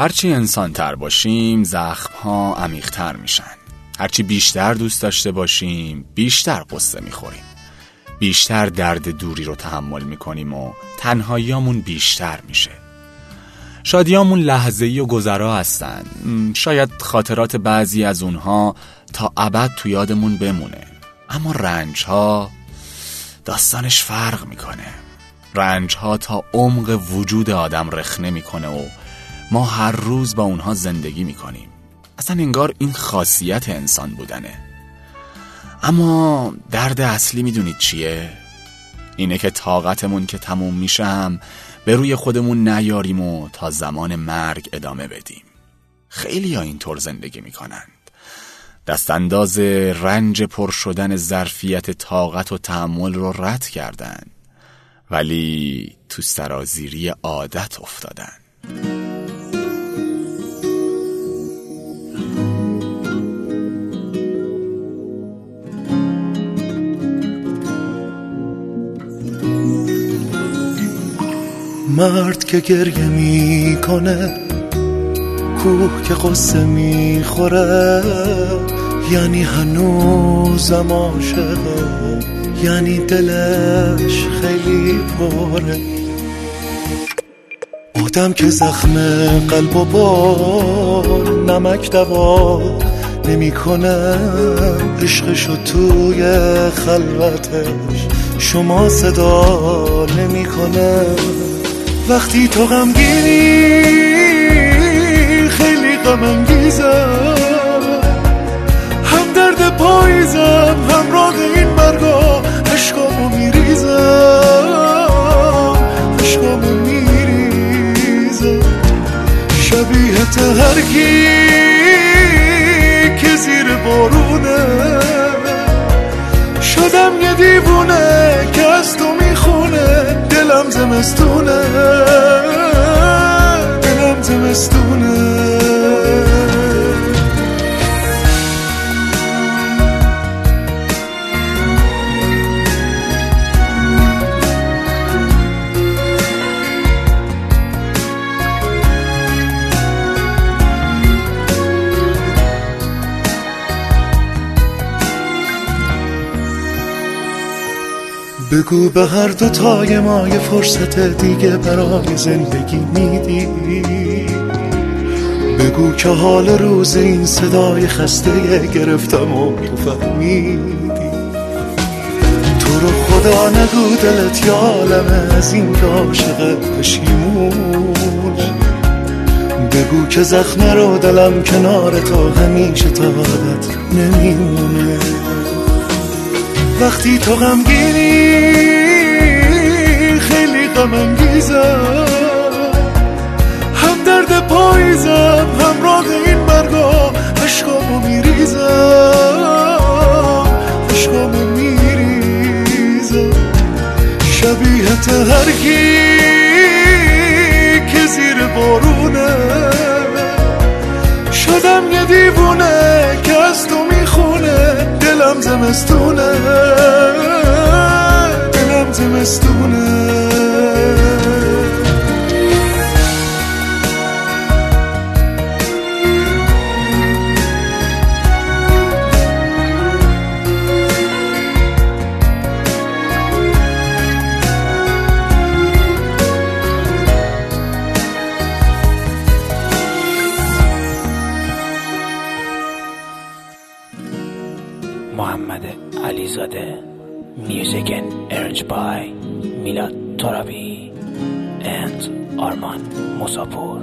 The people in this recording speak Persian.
هرچی انسان تر باشیم زخم ها عمیق تر میشن. هرچی بیشتر دوست داشته باشیم بیشتر قصه می‌خوریم. بیشتر درد دوری رو تحمل می‌کنیم و تنهاییامون بیشتر میشه. شادیامون لحظه‌ای و گذرا هستن. شاید خاطرات بعضی از اونها تا ابد تو یادمون بمونه. اما رنج ها داستانش فرق می‌کنه. رنج ها تا عمق وجود آدم رخنه می‌کنه و ما هر روز با اونها زندگی می‌کنیم. اصلا انگار این خاصیت انسان بودنه. اما درد اصلی می‌دونید چیه؟ اینه که طاقتمون که تموم میشم به روی خودمون نیاریم و تا زمان مرگ ادامه بدیم. خیلی ها اینطور زندگی می‌کنند. دستانداز رنج پر شدن ظرفیت طاقت و تحمل رو رد کردن. ولی تو سرازیری عادت افتادن. مرد که گریه می‌کنه کوه که قصه می‌خوره یعنی هنوزم عاشقه یعنی دلش خیلی پره. آدم که زخم قلب و با نمک دوا نمی‌کنه عشقشو توی خلوتش شما صدا نمی‌کنه. وقتی تو غمگینی خیلی غم انگیزم. هم درد پاییزم همراه این مرگا عشقامو میریزم. عشقامو میریزم. شبیه تهرگی که زیر بارونه. شدم یه دیوونه که از تو زمستونه دلم زمستونه. بگو به هر دو تای ما یه فرصت دیگه برای زندگی میدی. بگو که حال روز این صدای خسته گرفتم و تو فهمیدی تو رو خدا نگو دلت یالمه از این که عاشق پشیمون بگو که زخم رو دلم کنار تو همیشه تا نمیمونه. وقتی تو غمگینی خیلی غم انگیزم هم درد پاییزم همراه این مرگا عشقامو میریزم عشقامو میریزم شبیه تهرگی که زیر بارونه. شدم یه دیوونه که از تو می‌خونه دلم زمستونه. دلم زمستونه. محمد علیزاده Music and arranged by Milad Torabi and Arman Musapur